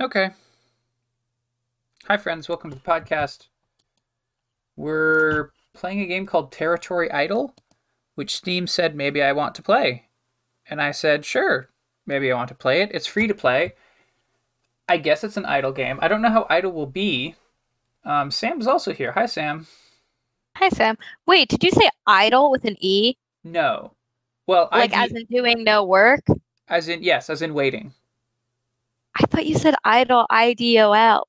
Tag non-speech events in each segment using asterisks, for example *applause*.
Okay. Hi, friends. Welcome to the podcast. We're playing a game called Territory Idle, which Steam said maybe I want to play. And I said, sure, maybe I want to play it. It's free to play. I guess it's an idle game. I don't know how idle will be. Um, Sam's also here. Hi, Sam. Hi, Sam. Wait, did you say idle with an E? No. Well, Like I as in doing no work? as in yes, as in waiting. I thought you said idle, I D O L.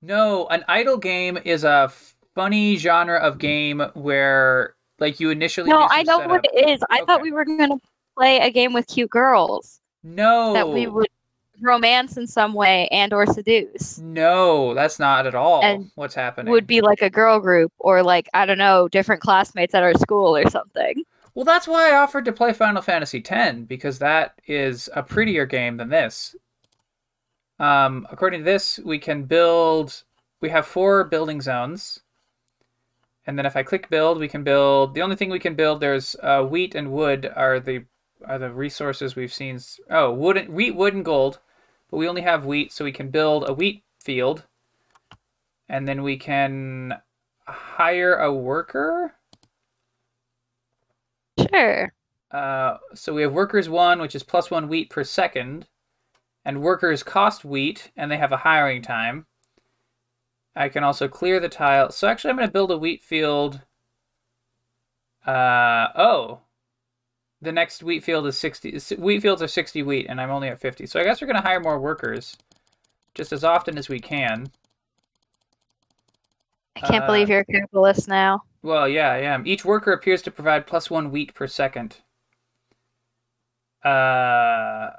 No, an idle game is a funny genre of game where like you initially No, I know what it is. I thought we were going to play a game with cute girls No. that we would romance in some way and or seduce. No, that's not at all And what's happening. Would be like a girl group or like I don't know, different classmates at our school or something. Well, that's why I offered to play Final Fantasy X because that is a prettier game than this. Um, according to this, we can build. We have four building zones, and then if I click build, we can build. The only thing we can build there's uh, wheat and wood are the are the resources we've seen. Oh, wood, and, wheat, wood, and gold, but we only have wheat, so we can build a wheat field, and then we can hire a worker. Sure. Uh, so we have workers one, which is plus one wheat per second, and workers cost wheat, and they have a hiring time. I can also clear the tile. So actually, I'm going to build a wheat field. Uh oh, the next wheat field is sixty. Wheat fields are sixty wheat, and I'm only at fifty. So I guess we're going to hire more workers, just as often as we can. I can't Uh, believe you're a capitalist now. Well, yeah, I am. Each worker appears to provide plus one wheat per second. Uh,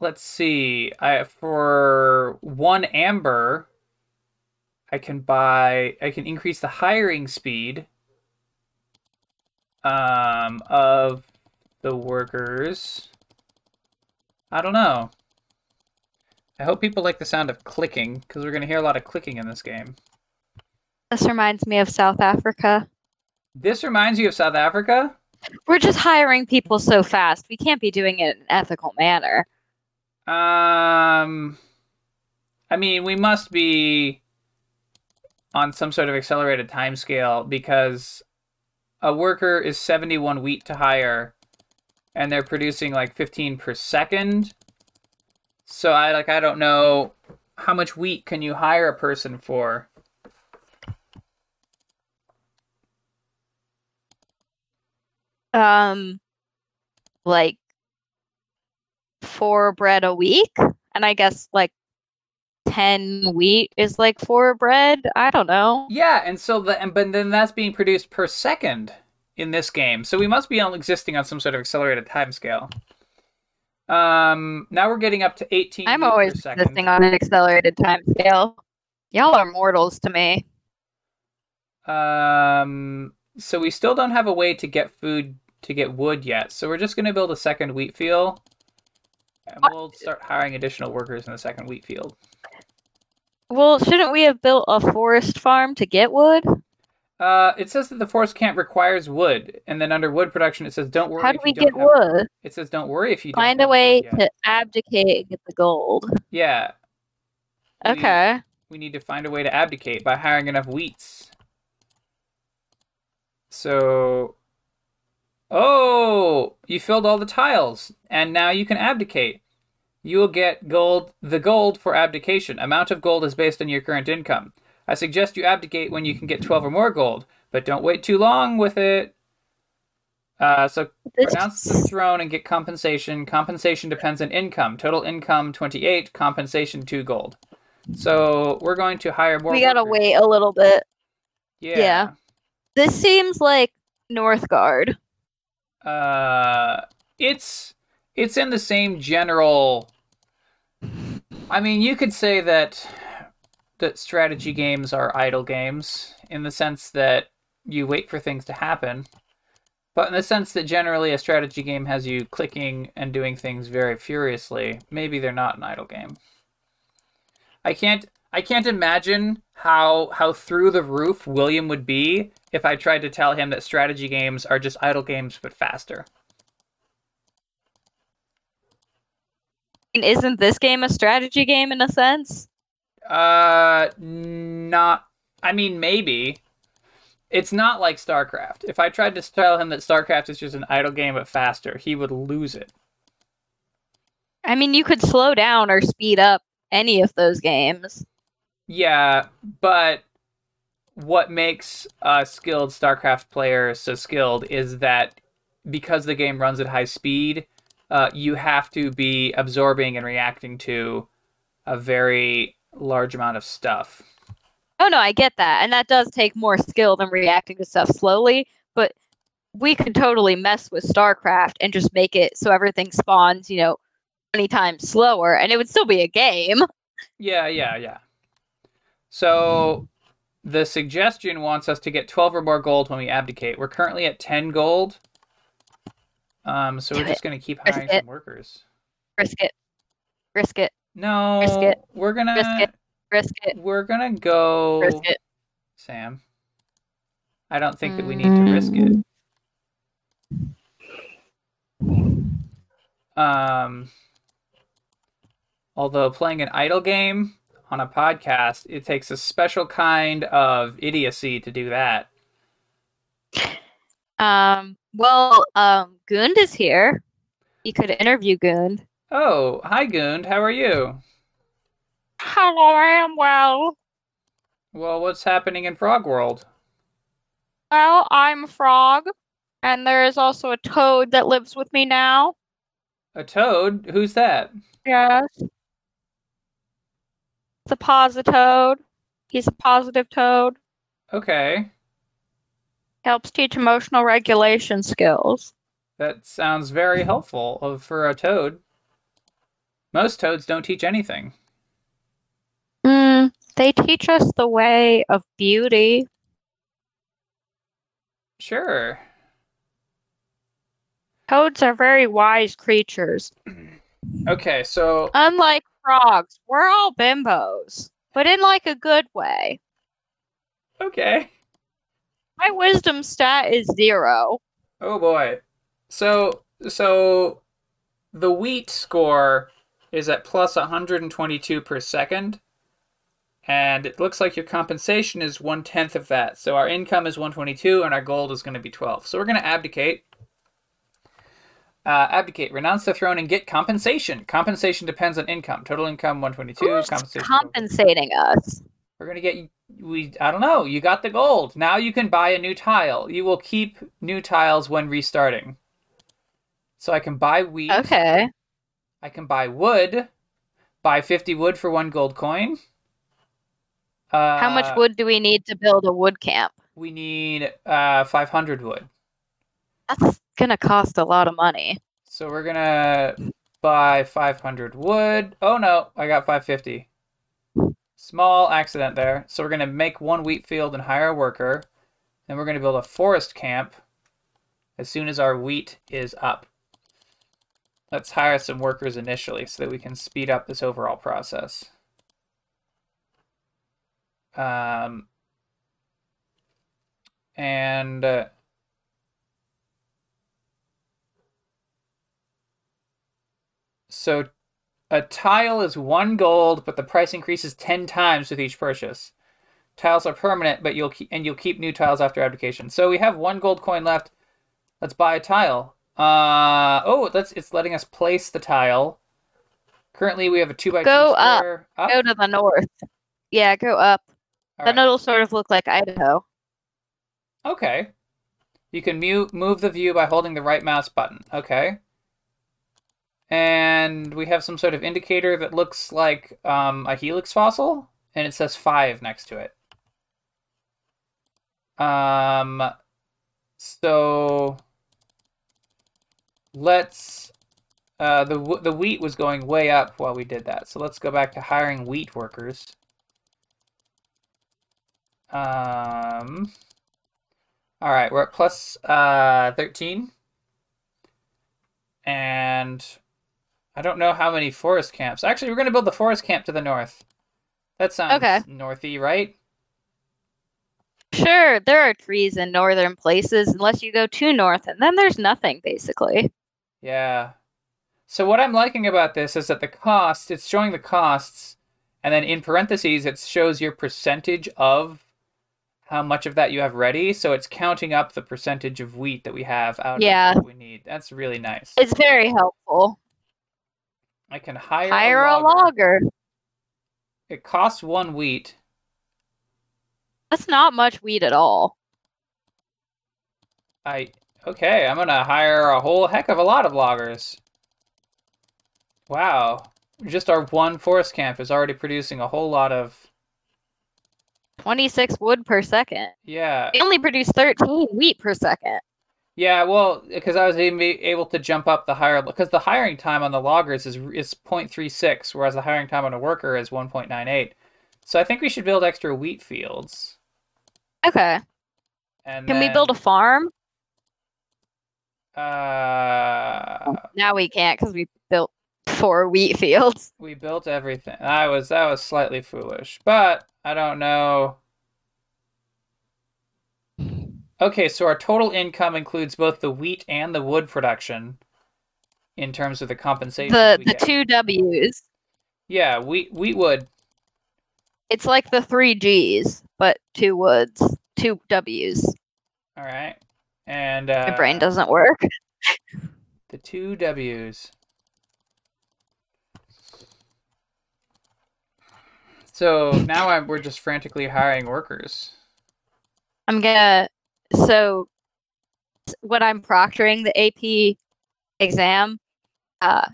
let's see. I for one amber, I can buy. I can increase the hiring speed. Um, of the workers. I don't know. I hope people like the sound of clicking because we're gonna hear a lot of clicking in this game. This reminds me of South Africa. This reminds you of South Africa? We're just hiring people so fast. We can't be doing it in an ethical manner. Um, I mean, we must be on some sort of accelerated time scale because a worker is 71 wheat to hire and they're producing like 15 per second. So I like I don't know how much wheat can you hire a person for? Um, like four bread a week, and I guess like ten wheat is like four bread. I don't know. Yeah, and so the and but then that's being produced per second in this game. So we must be on, existing on some sort of accelerated time scale. Um, now we're getting up to 18 I'm always second. existing on an accelerated time scale. Y'all are mortals to me. Um, so we still don't have a way to get food to get wood yet. So we're just going to build a second wheat field. And we'll start hiring additional workers in the second wheat field. Well, shouldn't we have built a forest farm to get wood? Uh, it says that the forest camp requires wood, and then under wood production it says don't worry. How do if we get have- wood? It says don't worry if you don't Find a way to abdicate and get the gold. Yeah. We- Okay. we need to find a way to abdicate by hiring enough wheats. So, oh, you filled all the tiles, and now you can abdicate. You will get gold, the gold for abdication. Amount of gold is based on your current income. I suggest you abdicate when you can get 12 or more gold, but don't wait too long with it. Uh, so Pronounce the throne and get compensation. Compensation depends on income. Total income 28, compensation 2 gold. So we're going to hire more we gotta workers. wait a little bit. Yeah. Yeah. This seems like Northgard. Uh it's it's in the same general I mean, you could say that that strategy games are idle games in the sense that you wait for things to happen. But in the sense that generally a strategy game has you clicking and doing things very furiously, maybe they're not an idle game. I can't I can't imagine how how through the roof William would be if I tried to tell him that strategy games are just idle games but faster. Isn't this game a strategy game in a sense? Uh, not. I mean, maybe. It's not like StarCraft. If I tried to tell him that StarCraft is just an idle game but faster, he would lose it. I mean, you could slow down or speed up any of those games. Yeah, but what makes a skilled StarCraft player so skilled is that because the game runs at high speed, uh, you have to be absorbing and reacting to a very large amount of stuff. Oh no, I get that. And that does take more skill than reacting to stuff slowly, but we could totally mess with StarCraft and just make it so everything spawns, you know, 20 times slower and it would still be a game. *laughs* Yeah, yeah, yeah. So the suggestion wants us to get 12 or more gold when we abdicate. We're currently at 10 gold. Um, so we're just going to keep hiring Risk it. some workers. Risk it. Risk it. No, Risk it. we're gonna Risk it. Risk it. we're gonna go Risk it. Sam. I don't think that we need to risk it. Um, although playing an idle game on a podcast, it takes a special kind of idiocy to do that. Um, well, um, Gund is here. You could interview Gund. Oh, hi Gund, how are you? Hello, I am well. Well, what's happening in Frog World? Well, I'm a frog, and there is also a toad that lives with me now. A toad? Who's that? Yes. It's a positoad. He's a positive toad. Okay, Helps teach emotional regulation skills. that sounds very helpful of- for a toad. Most toads don't teach anything. Mm, they teach us the way of beauty. Sure. Toads are very wise creatures. *clears throat* Okay, so Unlike frogs, we're all bimbos, but in like a good way. okay. My wisdom stat is zero. Oh boy. So so the wheat score is at plus 122 per second. And it looks like your compensation is one tenth of that. So our income is 122 and our gold is going to be 12. So we're going to abdicate. Uh, abdicate, renounce the throne, and get compensation. Compensation depends on income. Total income 122. Who's compensation. compensating us? We're gonna get we. I don't know. You got the gold. Now you can buy a new tile. You will keep new tiles when restarting. So I can buy wheat. Okay. I can buy wood. Buy fifty wood for one gold coin. Uh, How much wood do we need to build a wood camp? We need uh, five hundred wood. That's gonna cost a lot of money. So we're gonna buy 500 wood. Oh no, I got 550. Small accident there. So we're gonna make one wheat field and hire a worker. Then we're gonna build a forest camp as soon as our wheat is up. Let's hire some workers initially so that we can speed up this overall process. Um, and uh, So a tile is one gold, but the price increases ten times with each purchase. Tiles are permanent, but you'll keep and you'll keep new tiles after abdication. So we have one gold coin left. Let's buy a tile. Uh oh, that's it's letting us place the tile. Currently, we have a two by Go two up. square. Up. Go to the north. Yeah, go up. All Then right. it'll sort of look like Idaho. Okay. You can mute, move the view by holding the right mouse button. Okay. And we have some sort of indicator that looks like um, a helix fossil, and it says five next to it. Um, so let's. Uh, the the wheat was going way up while we did that, so let's go back to hiring wheat workers. Um. All right, we're at plus uh 13. And I don't know how many forest camps. Actually, we're going to build the forest camp to the north. That sounds Okay. northy, right? Sure, there are trees in northern places unless you go too north, and then there's nothing basically. Yeah. So what I'm liking about this is that the cost, it's showing the costs, and then in parentheses it shows your percentage of how much of that you have ready. So it's counting up the percentage of wheat that we have out Yeah. of what we need. That's really nice. It's very helpful. I can hire, Hire a a logger. logger. It costs one wheat. That's not much wheat at all. I okay, I'm gonna hire a whole heck of a lot of loggers. Wow. Just our one forest camp is already producing a whole lot of 26 wood per second. yeah. They only produce 13 wheat per second. Yeah, well, because I was even able to jump up the hire because the hiring time on the loggers is is 0.36, whereas the hiring time on a worker is 1.98. So I think we should build extra wheat fields. Okay. And Can we build a farm? Uh, Now we can't because we built four wheat fields. we built everything. I was that was slightly foolish, but I don't know. Okay, so our total income includes both the wheat and the wood production in terms of the compensation. The the get. two W's. Yeah, wheat wheat wood. It's like the three G's, but two woods, two W's. All right. And uh, My brain doesn't work. *laughs* the two W's. So now I'm, we're just frantically hiring workers. I'm gonna so when I'm proctoring the AP exam, uh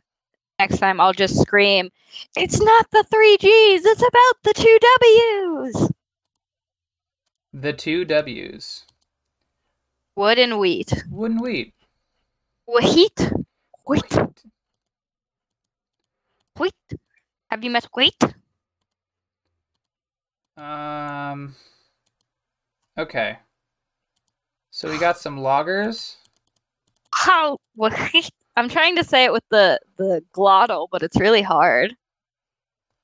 next time I'll just scream, It's not the three G's, it's about the two W's. The two W's. Wood and wheat. Wood and wheat. Wheat. Wheat. Wheat. Have you met wheat? Um. Okay. So we got some loggers. How? *laughs* I'm trying to say it with the the glottal, but it's really hard.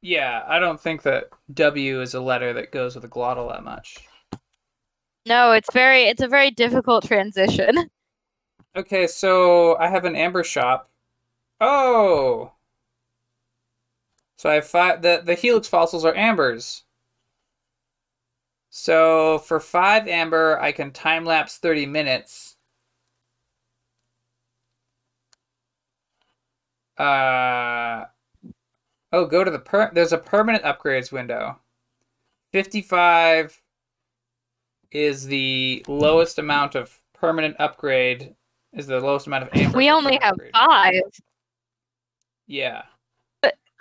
Yeah, I don't think that W is a letter that goes with a glottal that much. No, it's very it's a very difficult transition. *laughs* Okay, so I have an amber shop. Oh. So I have five. The the helix fossils are ambers. So for five amber, I can time lapse thirty minutes. Uh. Oh, go to the per. There's a permanent upgrades window. Fifty-five is the lowest amount of permanent upgrade. Is the lowest amount of amber. We only have upgrade. five. Yeah.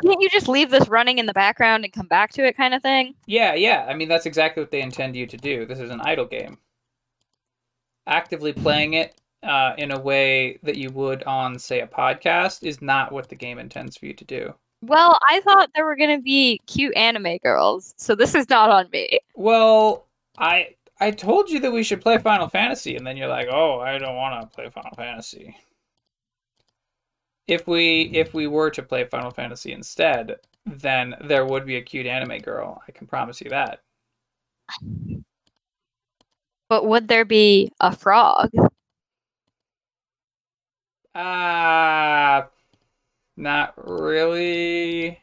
Can't you just leave this running in the background and come back to it kind of thing? Yeah, yeah. I mean, that's exactly what they intend you to do. This is an idle game. Actively playing it uh, in a way that you would on, say, a podcast is not what the game intends for you to do. Well, I thought there were gonna be cute anime girls, so this is not on me. Well, I I told you that we should play Final Fantasy, and then you're like, "Oh, I don't want to play Final Fantasy." If we if we were to play Final Fantasy instead, then there would be a cute anime girl. I can promise you that. But would there be a frog? Uh not really.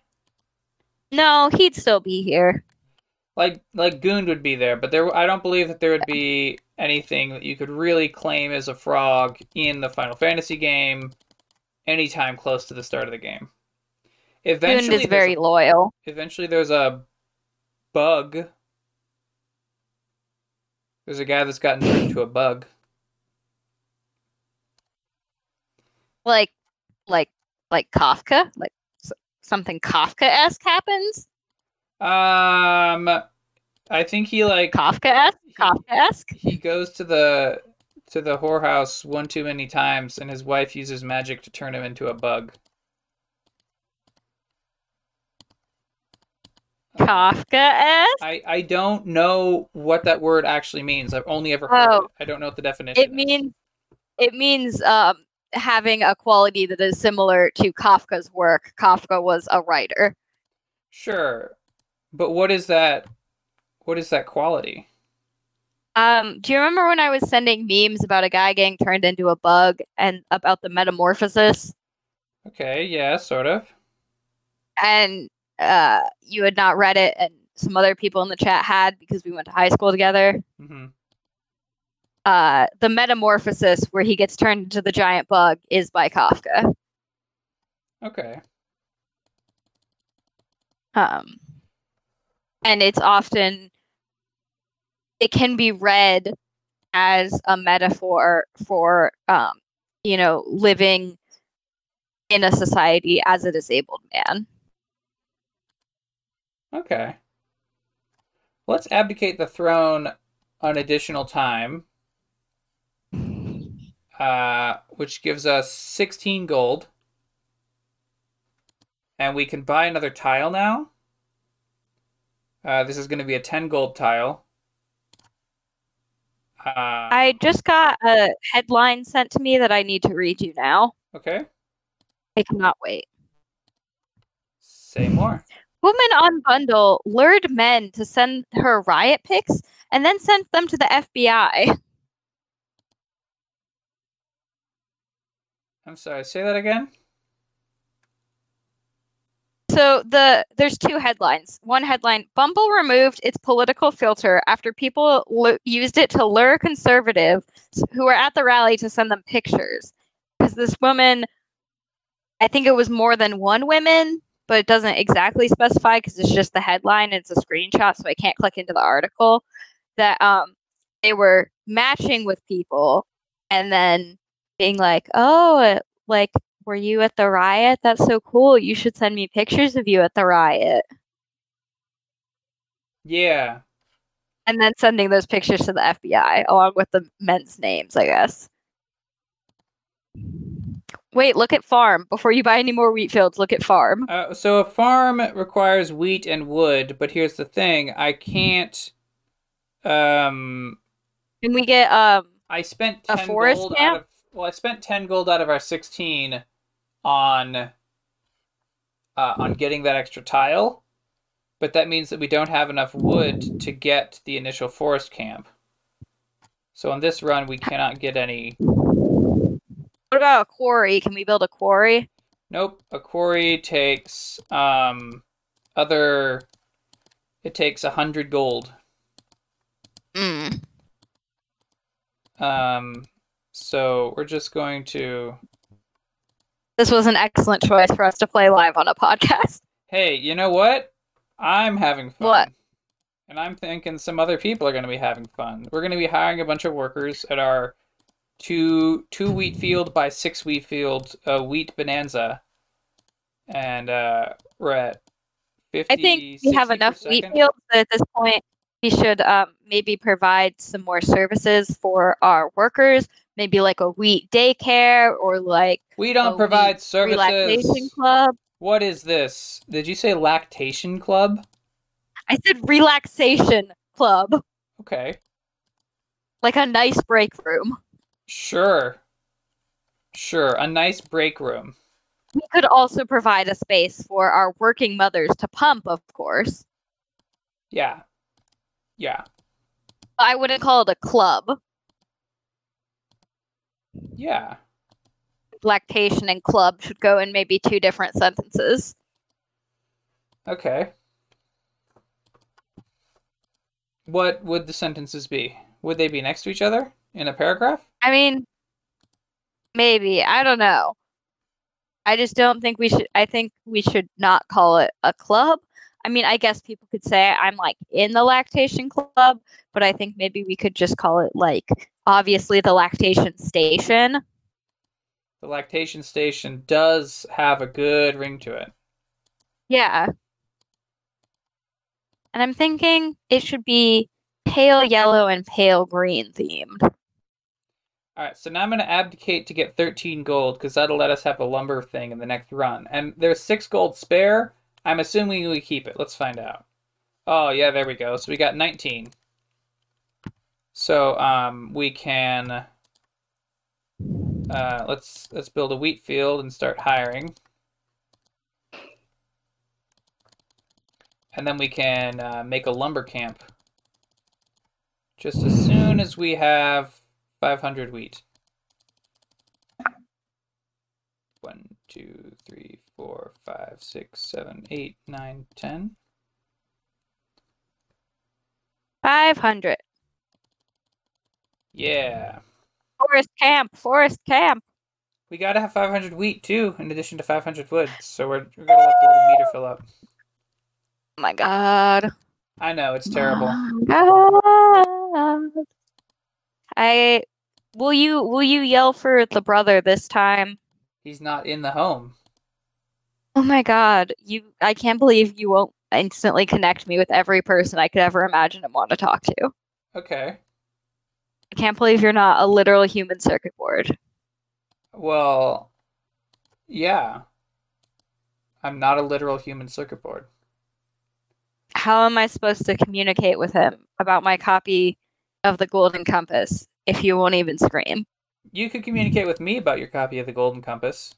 No, he'd still be here. Like like Gund would be there, but there I don't believe that there would be anything that you could really claim as a frog in the Final Fantasy game anytime close to the start of the game. Eventually is very loyal. eventually there's a bug. There's a guy that's gotten turned into a bug. Like, like, like Kafka. Like something Kafka-esque happens. Um I think he like Kafka-esque. he- Kafka-esque. he goes to the to the whorehouse one too many times and his wife uses magic to turn him into a bug Kafka-esque. i i don't know what that word actually means i've only ever heard Oh. it i don't know what the definition It is. means it means um having a quality that is similar to Kafka's work. Kafka was a writer. sure but what is that what is that quality Um, do you remember when I was sending memes about a guy getting turned into a bug and about the metamorphosis? Okay, yeah, sort of. and uh, you had not read it, and some other people in the chat had because we went to high school together. hmm Uh, the metamorphosis where he gets turned into the giant bug is by Kafka. Okay. Um, and it's often it can be read as a metaphor for um, you know living in a society as a disabled man. Okay. Let's abdicate the throne an additional time, uh, which gives us 16 gold. And we can buy another tile now. Uh, this is going to be a 10 gold tile. Uh, I just got a headline sent to me that I need to read you now. okay. I cannot wait. Say more. Woman on Bumble lured men to send her riot pics and then sent them to the FBI. I'm sorry, say that again? So the there's two headlines. One headline: Bumble removed its political filter after people lu- used it to lure conservatives who were at the rally to send them pictures. Because this woman, I think it was more than one woman, but it doesn't exactly specify because it's just the headline it's a screenshot, so I can't click into the article. That um they were matching with people and then being like, "Oh, like were you at the riot? That's so cool. You should send me pictures of you at the riot." Yeah. And then sending those pictures to the FBI along with the men's names, I guess. Wait, look at farm. Before you buy any more wheat fields, look at farm. Uh, so a farm requires wheat and wood, but here's the thing: I can't. Um, And we get um I spent A forest gold camp? out of. Well, I spent ten gold out of our sixteen on. Uh, on getting that extra tile, but that means that we don't have enough wood to get the initial forest camp. So on this run, we cannot get any. what about a quarry? Can we build a quarry? Nope. A quarry takes um other. It takes a hundred gold. Mm. Um, so we're just going to. This was an excellent choice for us to play live on a podcast. Hey, you know what? I'm having fun. What? And I'm thinking some other people are going to be having fun. We're going to be hiring a bunch of workers at our two two wheat field by six wheat field uh, wheat bonanza, and uh, we're at fifty. I think we have enough wheat fields that at this point we should um, maybe provide some more services for our workers, maybe like a wheat daycare or like We don't provide wheat relaxation services. club. What is this? Did you say lactation club? I said relaxation club, Okay, like a nice break room. sure, sure. A nice break room. We could also provide a space for our working mothers to pump, of course. Yeah, yeah, I wouldn't call it a club. Yeah. Lactation and club should go in maybe two different sentences. Okay. What would the sentences be? Would they be next to each other in a paragraph? I mean, maybe. I don't know. I just don't think we should. I think we should not call it a club. I mean, I guess people could say I'm like in the lactation club, but I think maybe we could just call it like obviously the lactation station. The lactation station does have a good ring to it. Yeah. And I'm thinking it should be pale yellow and pale green themed. All right, so now I'm going to abdicate to get 13 gold because that'll let us have a lumber thing in the next run. And there's six gold spare. I'm assuming we keep it. Let's find out. Oh yeah, there we go. So we got 19. So um, we can uh, let's let's build a wheat field and start hiring. And then we can uh, make a lumber camp. Just as soon as we have 500 wheat. One, two, five, six, seven, eight, nine, ten. 500. Yeah. Forest camp, forest camp. We gotta have 500 wheat too, in addition to 500 wood. So we're, we're gonna let the little meter fill up. Oh my god. I know it's oh terrible. God. I will you will you yell for the brother this time? He's not in the home. Oh my god. You I can't believe you won't instantly connect me with every person I could ever imagine and want to talk to. Okay. I can't believe you're not a literal human circuit board. Well, yeah. I'm not a literal human circuit board. How am I supposed to communicate with him about my copy of the Golden Compass if you won't even scream? You could communicate with me about your copy of the Golden Compass.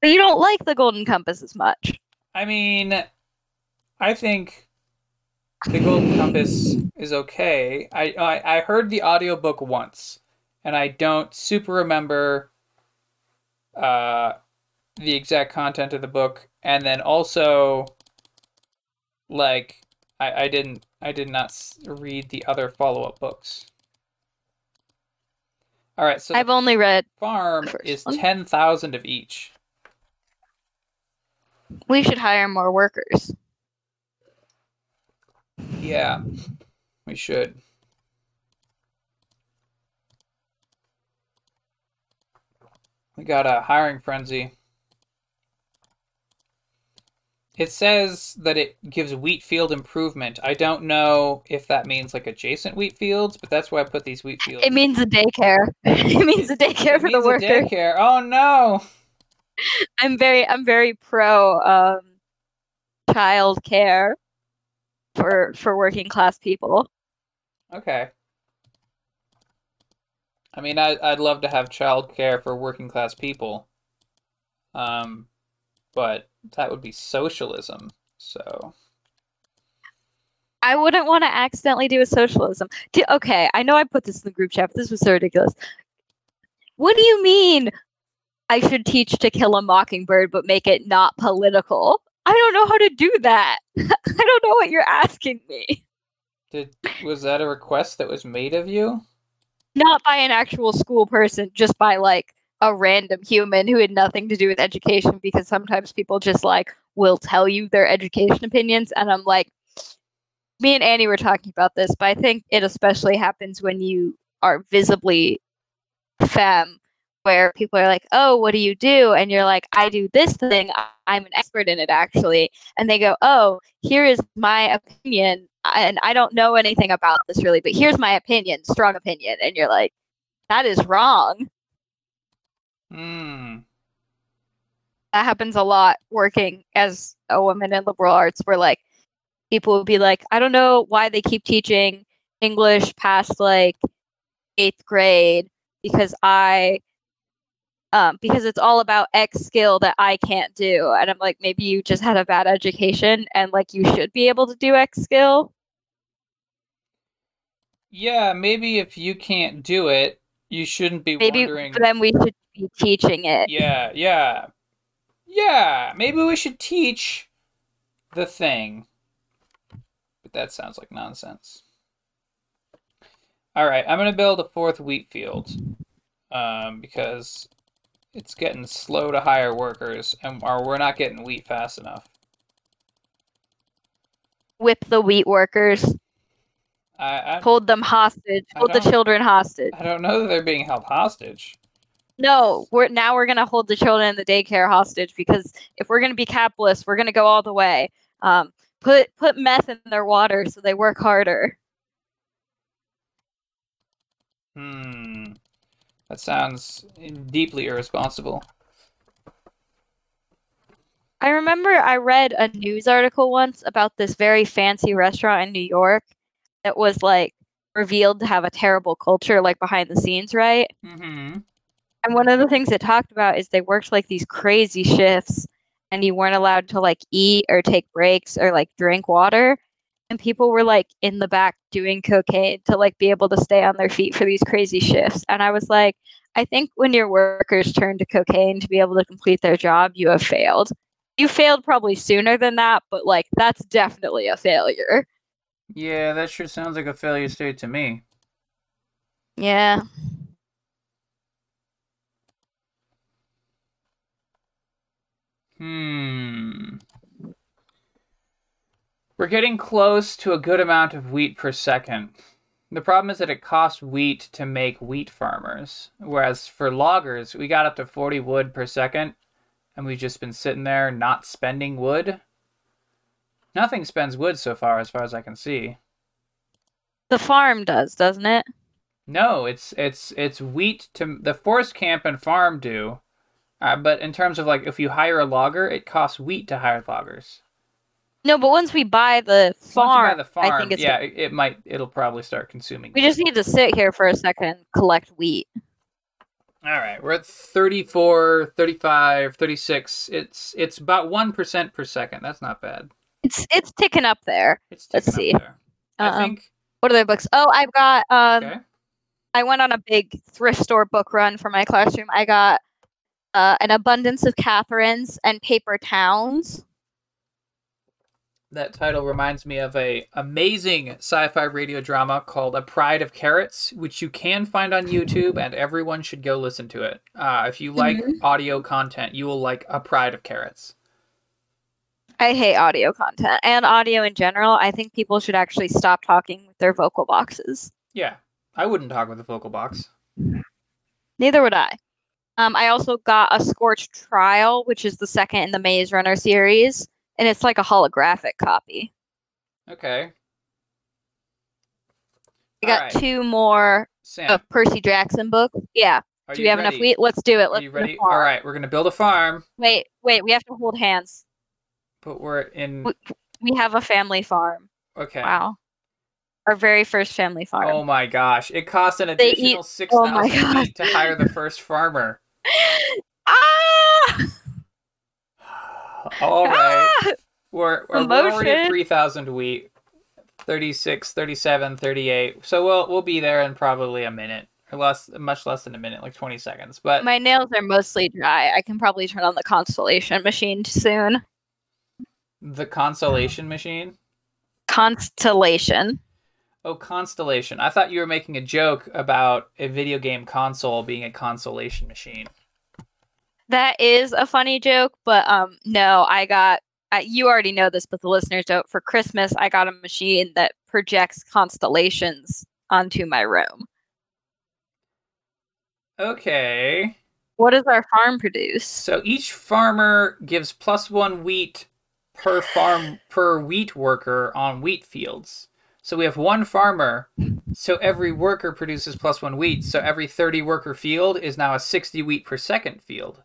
But you don't like the Golden Compass as much. I mean, I think the Golden Compass is okay. I, I I heard the audiobook once, and I don't super remember uh, the exact content of the book, and then also, like, I, I didn't I did not read the other follow up books. All right, so I've only read. farm is one. ten thousand of each. We should hire more workers. Yeah, we should. We got a hiring frenzy. It says that it gives wheat field improvement. I don't know if that means like adjacent wheat fields, but that's why I put these wheat fields. It means a daycare. *laughs* it means a daycare It for the means a worker. daycare. Oh no! I'm very I'm very pro um child care for for working class people. Okay. I mean, I, I'd love to have childcare for working class people. Um, but that would be socialism. So, I wouldn't want to accidentally do a socialism. Do, okay, I know I put this in the group chat, but this was so ridiculous. What do you mean I should teach to kill a mockingbird but make it not political? I don't know how to do that. *laughs* I don't know what you're asking me. did was that a request that was made of you? Not by an actual school person, just by like a random human who had nothing to do with education because sometimes people just like will tell you their education opinions and I'm like me and Annie were talking about this, but I think it especially happens when you are visibly femme where people are like, "Oh, what do you do?" and you're like, "I do this thing. I'm an expert in it actually." And they go, "Oh, here is my opinion." And I don't know anything about this really, but here's my opinion, strong opinion. And you're like, "That is wrong." Hmm. that happens a lot working as a woman in liberal arts where like people will be like i don't know why they keep teaching english past like eighth grade because i um, because it's all about x skill that i can't do and i'm like maybe you just had a bad education and like you should be able to do x skill Yeah, maybe if you can't do it, you shouldn't be maybe wondering. then we should be teaching it Yeah, yeah. Yeah, maybe we should teach the thing. But that sounds like nonsense. All right, I'm going to build a fourth wheat field um, because it's getting slow to hire workers, and or we're not getting wheat fast enough. whip the wheat workers I, I, hold them hostage I hold the children hostage I don't know that they're being held hostage. No, we're now we're gonna hold the children in the daycare hostage because if we're gonna be capitalist, we're gonna go all the way. Um, put put meth in their water so they work harder. Hmm. That sounds deeply irresponsible. I remember I read a news article once about this very fancy restaurant in New York that was like revealed to have a terrible culture, like behind the scenes, right? Mm-hmm. And one of the things it talked about is they worked like these crazy shifts and you weren't allowed to like eat or take breaks or like drink water. And people were like in the back doing cocaine to like be able to stay on their feet for these crazy shifts. And I was like, I think when your workers turn to cocaine to be able to complete their job, you have failed. You failed probably sooner than that, but like that's definitely a failure. Yeah, that sure sounds like a failure state to me. Yeah. Hmm. We're getting close to a good amount of wheat per second. The problem is that it costs wheat to make wheat farmers, whereas for loggers, we got up to 40 wood per second, and we've just been sitting there not spending wood. Nothing spends wood so far, as far as I can see. The farm does, doesn't it? No, it's it's it's wheat to the forest camp and farm do, uh, but in terms of like if you hire a logger, it costs wheat to hire loggers. No, but once we buy the farm, buy the farm, I think it's yeah, it, it might it'll probably start consuming. we just need to sit here for a second and collect wheat. All right, we're at 34, 35, 36. It's it's about 1% per second. That's not bad. It's it's ticking up there. It's Let's ticking up see. there. I Um, think What other books? Oh, I've got um okay. I went on a big thrift store book run for my classroom. I got uh, an abundance of Katherines and paper towns. That title reminds me of a amazing sci-fi radio drama called A Pride of Carrots, which you can find on YouTube, and everyone should go listen to it. Uh, if you like Mhm. audio content, you will like A Pride of Carrots. I hate audio content and audio in general. I think people should actually stop talking with their vocal boxes. Yeah, I wouldn't talk with a vocal box. Neither would I. Um, I also got a Scorched Trial, which is the second in the Maze Runner series, and it's like a holographic copy. Okay, I got Alright. two more Sam, of Percy Jackson books. Yeah. are Do you we have ready? enough wheat? Let's do it. Are Let's you ready? All right, we're gonna build a farm, Wait, wait. We have to hold hands. but we're in. W- We have a family farm. Okay. Wow. Our very first family farm. Oh my gosh! It costs an additional eat- six oh my thousand to hire the first farmer. *laughs* ah! *laughs* All right, Ah! we're, we're, we're already at 3,000 wheat. 36, 37, 38. So we'll we'll be there in probably a minute or less, much less than a minute, like 20 seconds. But My nails are mostly dry. I can probably turn on the constellation machine soon. the consolation machine. Constellation. Oh, constellation. I thought you were making a joke about a video game console being a consolation machine. That is a funny joke, but um, no, I got. Uh, you already know this, but the listeners don't. For Christmas, I got a machine that projects constellations onto my room. Okay. What does our farm produce? So each farmer gives plus one wheat per farm per wheat worker on wheat fields. So we have one farmer, so every worker produces plus one wheat. So every 30 worker field is now a 60 wheat per second field.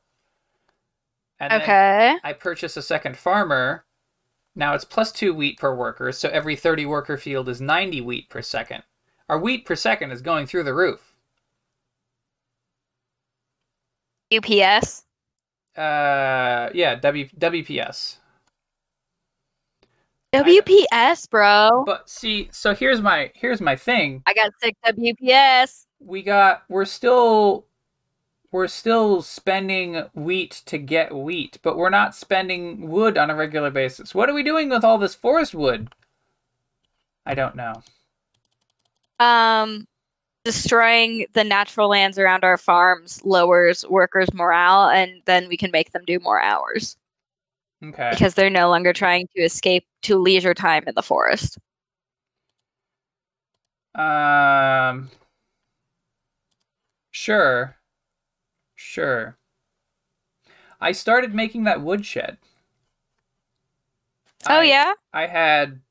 And then Okay. I purchase a second farmer. Now it's plus two wheat per worker, so every 30 worker field is 90 wheat per second. Our wheat per second is going through the roof. UPS. Uh, yeah, w, WPS. WPS, bro. But see, so here's my here's my thing. I got sick WPS. We got we're still we're still spending wheat to get wheat, but we're not spending wood on a regular basis. What are we doing with all this forest wood? I don't know. Um, destroying the natural lands around our farms lowers workers' morale, and then we can make them do more hours Okay. because they're no longer trying to escape to leisure time in the forest. Um Sure. Sure. I started making that woodshed. oh I- yeah. I had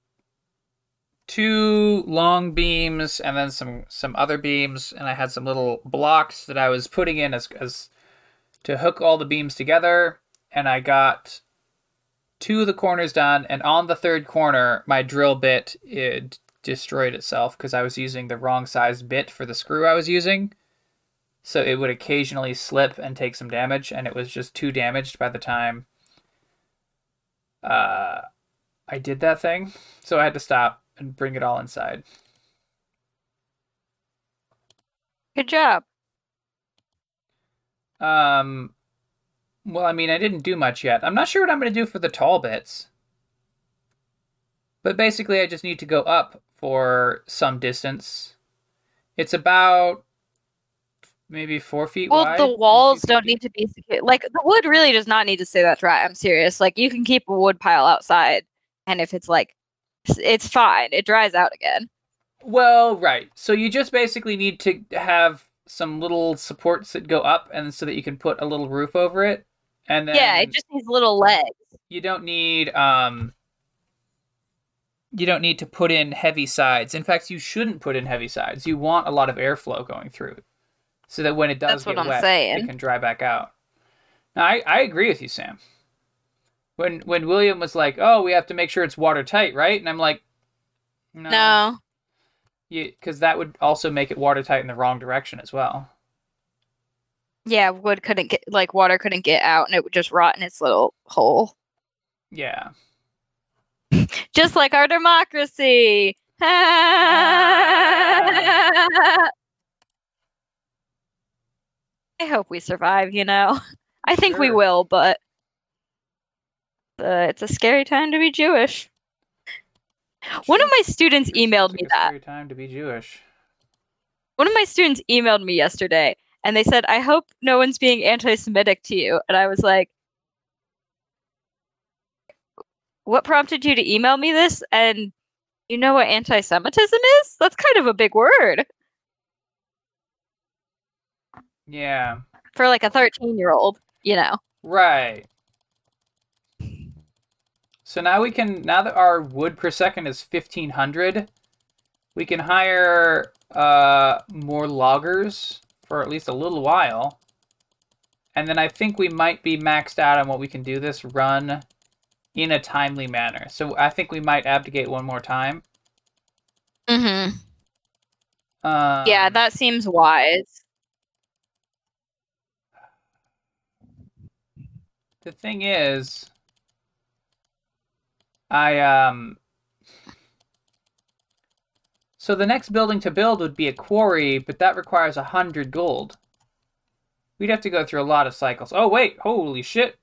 two long beams and then some some other beams and I had some little blocks that I was putting in as as to hook all the beams together and I got two of the corners done and on the third corner my drill bit it destroyed itself because I was using the wrong size bit for the screw I was using so it would occasionally slip and take some damage and it was just too damaged by the time uh I did that thing, so I had to stop and bring it all inside. Good job. Um, Well, I mean, I didn't do much yet. I'm not sure what I'm going to do for the tall bits. But basically, I just need to go up for some distance. It's about maybe four feet Well, wide. the walls don't need to be secure. Like the wood really does not need to stay that dry. I'm serious. Like you can keep a wood pile outside, and if it's like, it's fine. It dries out again. Well, right. So you just basically need to have some little supports that go up, and so that you can put a little roof over it, and then yeah, it just needs little legs. you don't need um you don't need to put in heavy sides. In fact, you shouldn't put in heavy sides. You want a lot of airflow going through it, so that when it does That's get wet, saying. it can dry back out. Now, I I agree with you, Sam. When when William was like, "Oh, we have to make sure it's watertight, right?" and I'm like, "No, No. because that would also make it watertight in the wrong direction as well." Yeah, wood couldn't get like water couldn't get out, and it would just rot in its little hole. Yeah. *laughs* Just like our democracy. *laughs* *laughs* I hope we survive, you know. *laughs* I think we will, but uh, it's a scary time to be Jewish. One of my students emailed me that. scary time to be Jewish. One of my students emailed me yesterday and they said, I hope no one's being anti Semitic to you. And I was like, What prompted you to email me this? And you know what anti Semitism is? That's kind of a big word Yeah. for like a 13 year old, you know. Right. So now we can now that our wood per second is 1500, we can hire uh more loggers for at least a little while. And then I think we might be maxed out on what we can do this run in a timely manner. So I think we might abdicate one more time. Mm-hmm. Um, Yeah, that seems wise. The thing is i um so the next building to build would be a quarry but that requires a hundred gold we'd have to go through a lot of cycles oh wait holy shit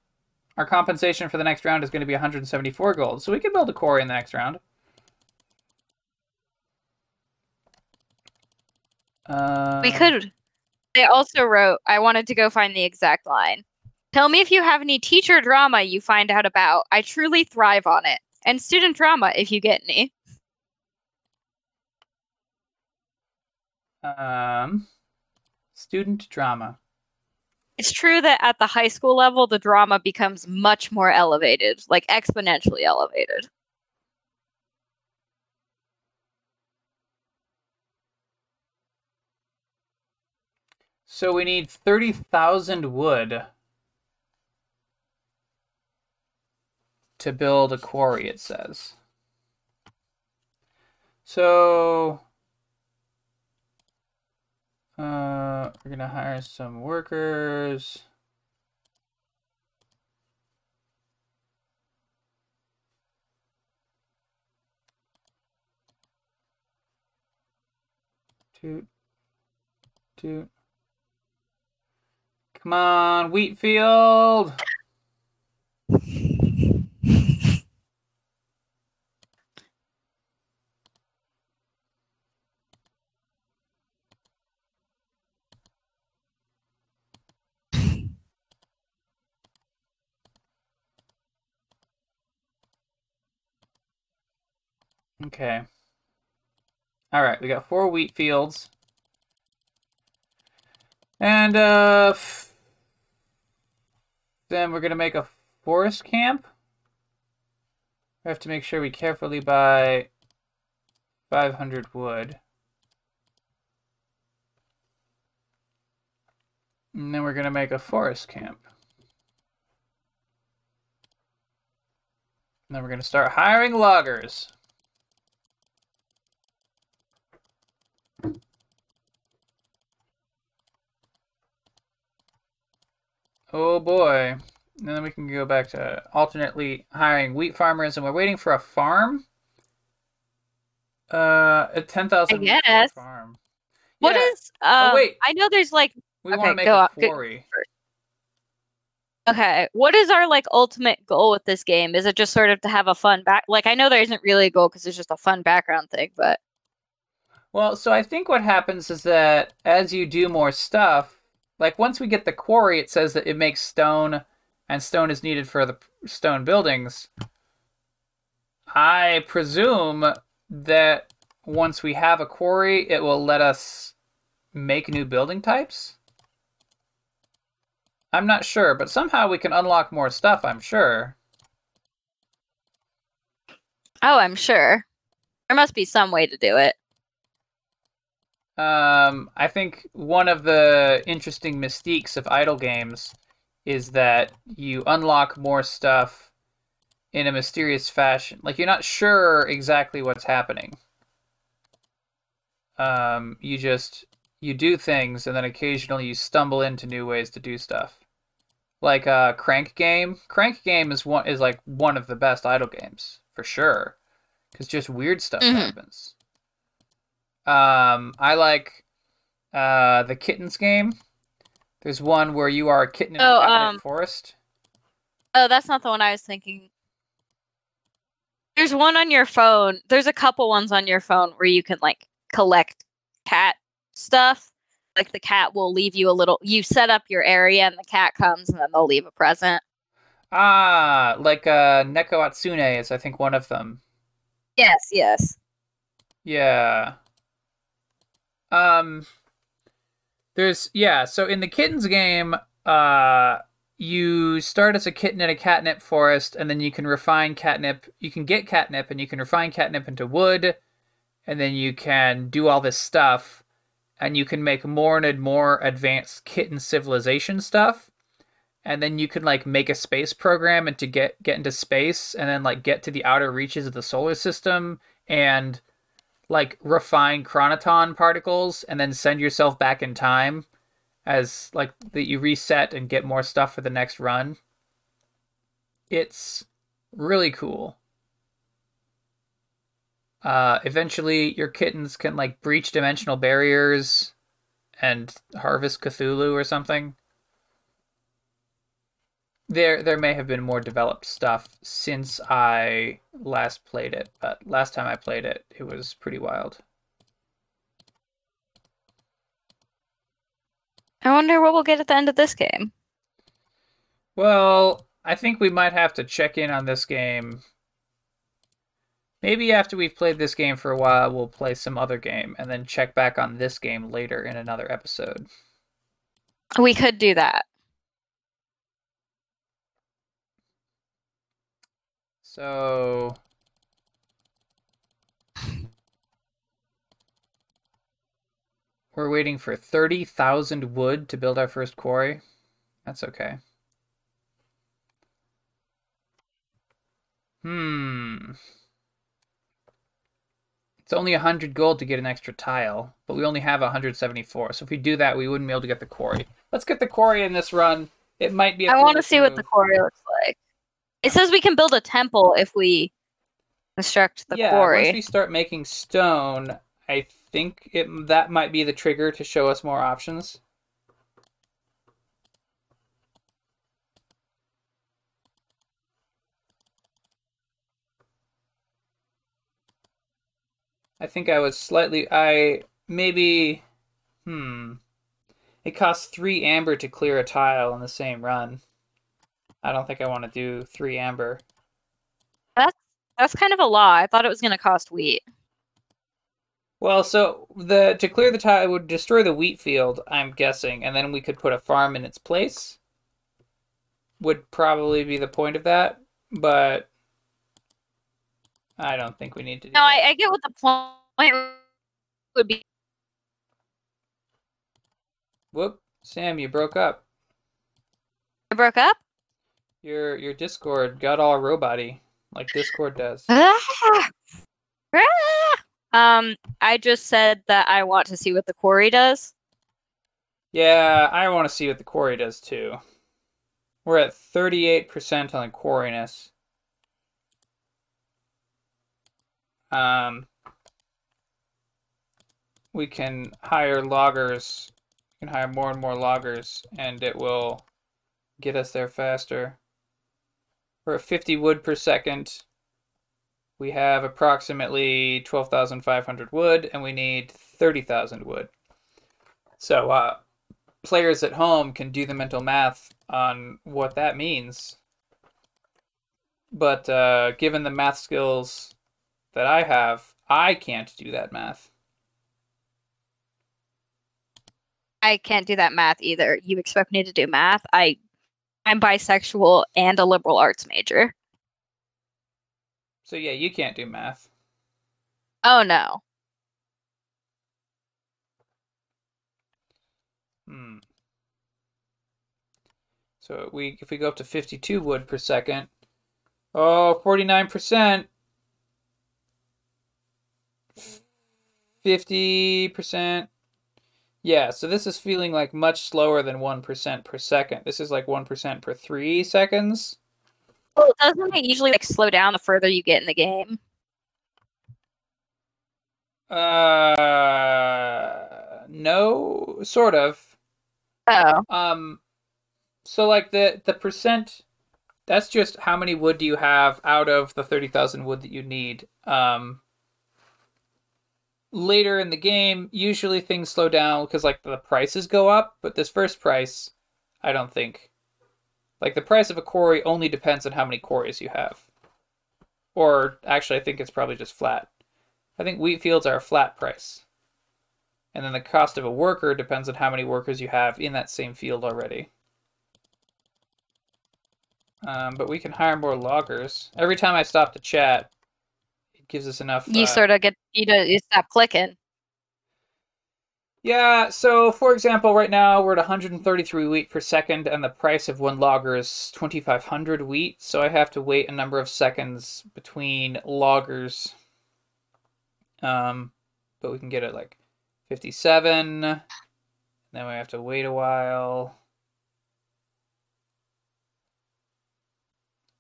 our compensation for the next round is going to be 174 gold so we could build a quarry in the next round uh, We could. They also wrote, I wanted to go find the exact line. Tell me if you have any teacher drama you find out about. I truly thrive on it. And student drama if you get any. um student drama It's true that at the high school level, the drama becomes much more elevated, like exponentially elevated. So we need 30,000 wood to build a quarry, it says. So uh, we're to hire some workers. Toot, toot. Come on, Wheatfield. Okay. All right, we got four wheat fields. And uh then we're going to make a forest camp. We have to make sure we carefully buy 500 wood. And then we're going to make a forest camp. And then we're going to start hiring loggers. Oh boy. And then we can go back to alternately hiring wheat farmers, and we're waiting for a farm. Uh, at ten thousand. I guess. farm. What Yeah, is? Um, wait. I know there's like we okay, want to make a quarry. Okay, what is our like ultimate goal with this game? Is it just sort of to have a fun back? Like I know there isn't really a goal because it's just a fun background thing, but Well, so I think what happens is that as you do more stuff, like once we get the quarry, it says that it makes stone, and stone is needed for the stone buildings. I presume that once we have a quarry, it will let us make new building types. I'm not sure, but somehow we can unlock more stuff, I'm sure. oh, I'm sure there must be some way to do it. Um, I think one of the interesting mystiques of idle games is that you unlock more stuff in a mysterious fashion. Like you're not sure exactly what's happening. Um, you just you do things and then occasionally you stumble into new ways to do stuff. Like uh Crank Game. Crank Game is one is like one of the best idle games for sure. Cuz just weird stuff Mhm. happens. Um I like uh the Kittens game. There's one where you are a kitten in Oh, a um, forest. Oh, that's not the one I was thinking. There's one on your phone. There's a couple ones on your phone where you can like collect cat stuff. Like the cat will leave you a little. You set up your area, and the cat comes, and then they'll leave a present. Ah, like uh Neko Atsume is I think one of them. Yes, yes. Yeah. Um there's yeah, so in the kittens game, uh you start as a kitten in a catnip forest and then you can refine catnip. You can get catnip and you can refine catnip into wood and then you can do all this stuff and you can make more and more advanced kitten civilization stuff. And then you can like make a space program and to get get into space and then like get to the outer reaches of the solar system and like refine chronoton particles and then send yourself back in time as like that you reset and get more stuff for the next run. It's really cool. Uh, eventually, your kittens can like breach dimensional barriers and harvest Cthulhu or something. There, there may have been more developed stuff since I last played it, but last time I played it, it was pretty wild. I wonder what we'll get at the end of this game. Well, I think we might have to check in on this game. Maybe after we've played this game for a while, we'll play some other game and then check back on this game later in another episode. We could do that. So. We're waiting for 30,000 wood to build our first quarry. That's okay. Hmm. It's only 100 gold to get an extra tile, but we only have 174. So if we do that, we wouldn't be able to get the quarry. Let's get the quarry in this run. It might be. I I want to see what the quarry looks like. It says we can build a temple if we construct the yeah, quarry. once we start making stone, I think it that might be the trigger to show us more options. I think I was slightly I maybe hmm. It costs 3 amber to clear a tile in the same run. I don't think I want to do 3 amber. That's that's kind of a lot. I thought it was going to cost wheat. Well, so the to clear the tile would destroy the wheat field, I'm guessing, and then we could put a farm in its place. Would probably be the point of that, but I don't think we need to do No, that. I, I get what the point would be. Whoop, Sam, you broke up. I broke up. Your your Discord got all roboty, like Discord does. *laughs* Um, I just said that I want to see what the quarry does. Yeah, I want to see what the quarry does too. We're at 38% on the quarryness. Um, we can hire loggers. We can hire more and more loggers, and it will get us there faster. At 50 wood per second. We have approximately 12,500 wood, and we need 30,000 wood. So, uh, players at home can do the mental math on what that means. But uh, given the math skills that I have, I can't do that math. I can't do that math either. You expect me to do math? I I'm bisexual and a liberal arts major. So yeah, you can't do math. Oh no. Hmm. So we if we go up to 52 wood per second, oh, 49%. 50%. Yeah, so this is feeling like much slower than 1% per second. This is like 1% per 3 seconds. Well, doesn't it usually like slow down the further you get in the game? Uh no, sort of. Oh. Um, so like the the percent, that's just how many wood do you have out of the thirty thousand wood that you need. Um, later in the game, usually things slow down because like the prices go up, but this first price, I don't think. Like the price of a quarry only depends on how many quarries you have. Or actually, I think it's probably just flat. I think wheat fields are a flat price. And then the cost of a worker depends on how many workers you have in that same field already. Um, but we can hire more loggers. Every time I stop to chat, gives us enough. You uh, sort of get you to you stop clicking. Yeah, so for example, right now we're at 133 wheat per second, and the price of one logger is 2,500 wheat, so I have to wait a number of seconds between loggers. Um, but we can get it like 57. Then we have to wait a while.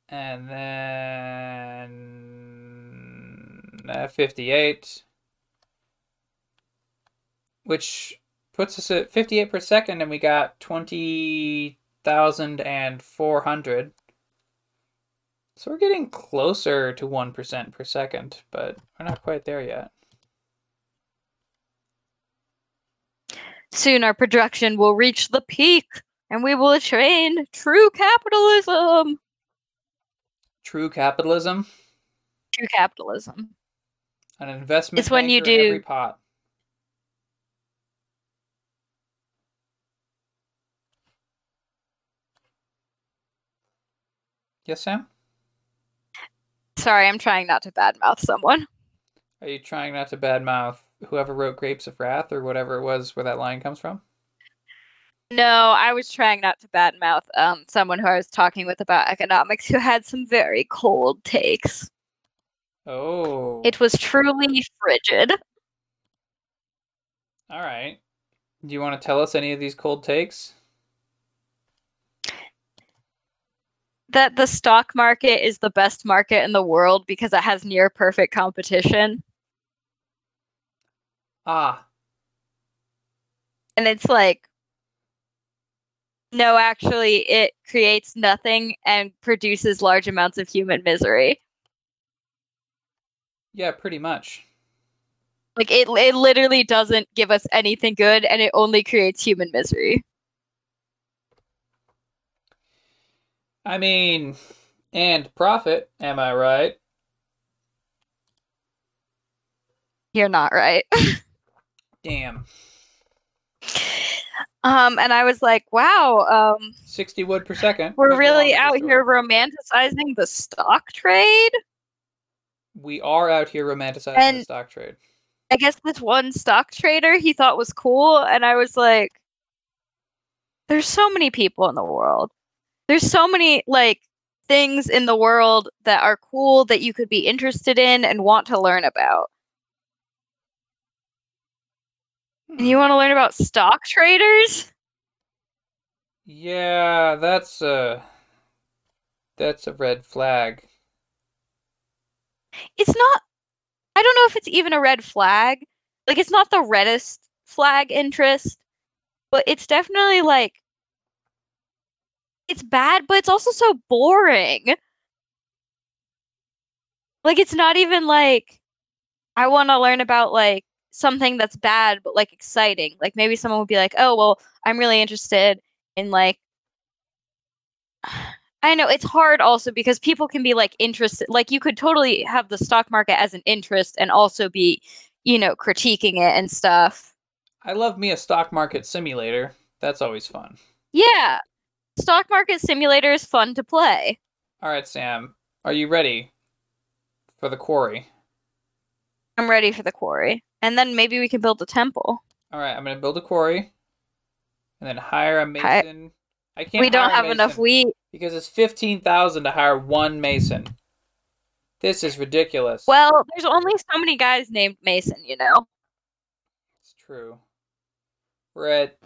And then uh, 58. Which puts us at 58 per second, and we got 20,400. So we're getting closer to 1% per second, but we're not quite there yet. Soon our production will reach the peak and we will attain true capitalism. True capitalism, True capitalism. An investment It's when you do- every pot. Yes, Sam? Sorry, I'm trying not to badmouth someone. Are you trying not to badmouth whoever wrote Grapes of Wrath or whatever it was where that line comes from? No, I was trying not to badmouth um someone who I was talking with about economics who had some very cold takes. Oh. It was truly frigid. All right. Do you want to tell us any of these cold takes? That the stock market is the best market in the world because it has near perfect competition. Ah, And it's like no, actually it creates nothing and produces large amounts of human misery. Yeah, pretty much. Like it it literally doesn't give us anything good and it only creates human misery. I mean, and profit, am I right? You're not right. *laughs* Damn. Um, and I was like, wow, um, 60 wood per second. we're really out here romanticizing the stock trade. We are out here romanticizing the stock trade. I guess this one stock trader he thought was cool, and I was like, there's so many people in the world. There's so many like things in the world that are cool that you could be interested in and want to learn about. And you Hmm. want to learn about stock traders? Yeah, that's a that's a red flag. It's not I don't know if it's even a red flag. Like it's not the reddest flag interest, but it's definitely like it's bad, but it's also so boring. Like it's not even like I want to learn about like something that's bad but like exciting. Like maybe someone would be like, "Oh, well, I'm really interested in like I know it's hard also because people can be like interested. Like you could totally have the stock market as an interest and also be, you know, critiquing it and stuff. I love me a stock market simulator. That's always fun. Yeah. Stock market simulator is fun to play. All right, Sam, are you ready for the quarry? I'm ready for the quarry. And then maybe we can build a temple. All right, I'm gonna build a quarry, and then hire a mason. I can't. we don't have enough wheat. Because it's fifteen thousand to hire one mason. This is ridiculous. Well, there's only so many guys named Mason, you know. it's true. We're at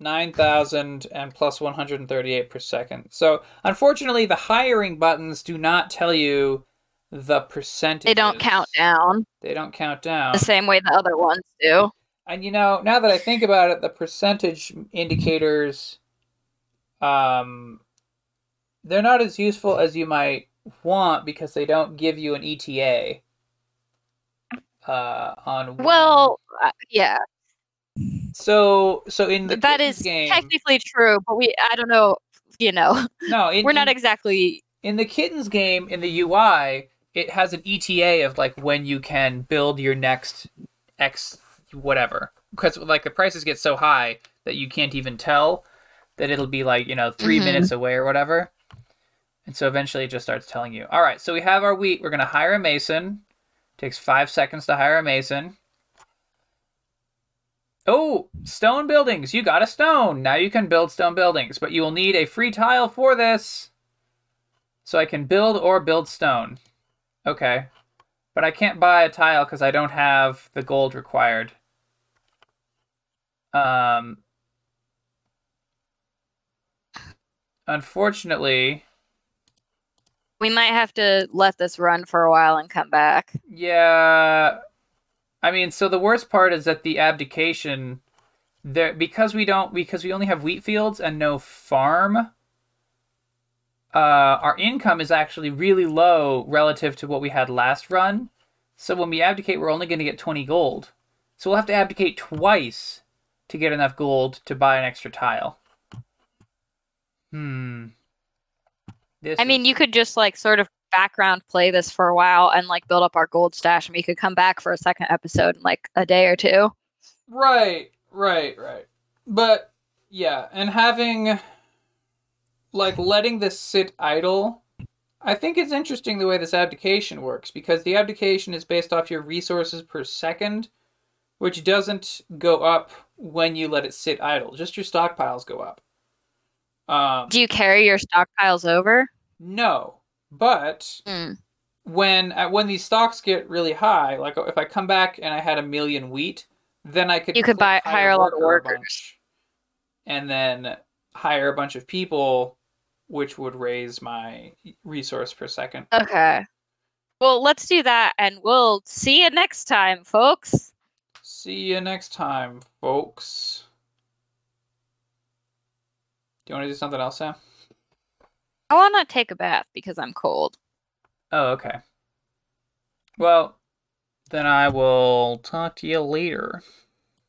9,000 and plus 138 per second. So unfortunately, the hiring buttons do not tell you the percentage. They don't count down They don't count down. the same way the other ones do. And you know, now that I think about it, the percentage indicators, um, they're not as useful as you might want because they don't give you an ETA. Uh, on Well, uh, yeah, so so in the that is game, technically true, but we I don't know, you know. no, *laughs* in, We're not in, exactly in the kittens game in the UI. It has an ETA of like when you can build your next X whatever because like the prices get so high that you can't even tell that it'll be like you know 3 Mhm. minutes away or whatever and so eventually it just starts telling you all right so we have our wheat. We're going to hire a mason. Takes five seconds to hire a mason. Oh stone buildings. You got a stone. Now you can build stone buildings but you will need a free tile for this. So i can build or build stone. Okay. But i can't buy a tile because i don't have the gold required. Um, unfortunately, we might have to let this run for a while and come back. yeah. I mean, so the worst part is that the abdication, there because we don't because we only have wheat fields and no farm. Uh, our income is actually really low relative to what we had last run. So when we abdicate, we're only going to get twenty gold. So we'll have to abdicate twice to get enough gold to buy an extra tile. Hmm. This I mean, is- you could just like sort of background play this for a while and like build up our gold stash, and we could come back for a second episode in like a day or two. Right, right, right. But yeah, and having like letting this sit idle, I think it's interesting the way this abdication works because the abdication is based off your resources per second, which doesn't go up when you let it sit idle. Just your stockpiles go up. Um, Do you carry your stockpiles over? No, but Hmm. when uh, when these stocks get really high, like if I come back and I had a million wheat, then I could You could buy- hire a lot of workers. bunch, and then hire a bunch of people, which would raise my resource per second. Okay. Well, let's do that, and we'll see you next time, folks. See you next time, folks. Do you want to do something else, Sam? I want to take a bath because I'm cold. Oh, okay. Well, then I will talk to you later.